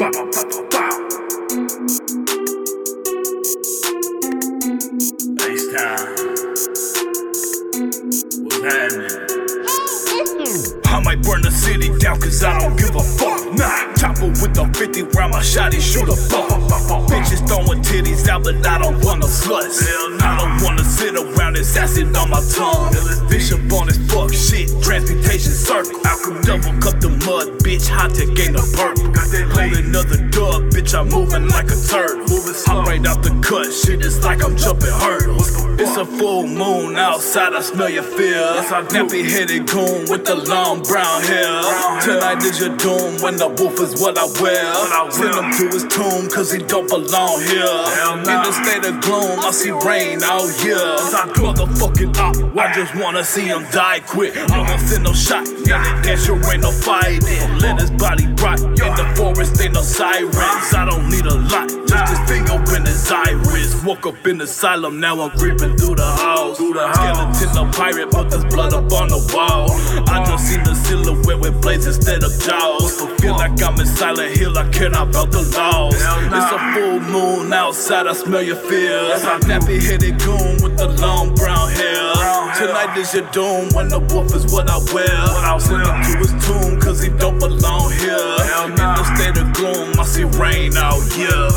Bow, bow, bow, bow, bow. Ace. What's happening? I might burn the city down cause I don't give a fuck. Nah, chopper with the 50 round, my shot he shoot a fuck. Bitches throwing titties out, but I don't wanna sluts. I don't wanna sit around this acid on my tongue. Bishop on this fuck shit, transmutation circle. Double cup the mud, bitch, hot to gain the purple. Hold another dub, bitch, I'm moving like a turtle. I'm right out the cut, shit, it's like I'm jumping hurdles. It's a full moon outside, I smell your fears. Nappy headed goon with the long brown hair. Tonight is your doom when the wolf is what I wear. Send him to his tomb cause he don't belong here. In the state of gloom, I see rain all year. Motherfucking op, I just wanna see him die quick. I won't send no shot, yeah, that sure ain't no fighting. Let his body rot in the forest, ain't no sirens. I don't need a lot, just this thing open his iris. Woke up in the asylum, now I'm creeping through the house. Skeleton a pirate, but there's blood up on the wall. I just seen the silhouette with blades instead of jaws. Feel like I'm in Silent Hill, I care not about the laws. It's a full moon outside, I smell your fears. Nappy headed goon with the long brown hair. Tonight is your doom when the wolf is what I wear. What I'll send him to his tomb cause he don't belong here. In the state of gloom, I see rain out here.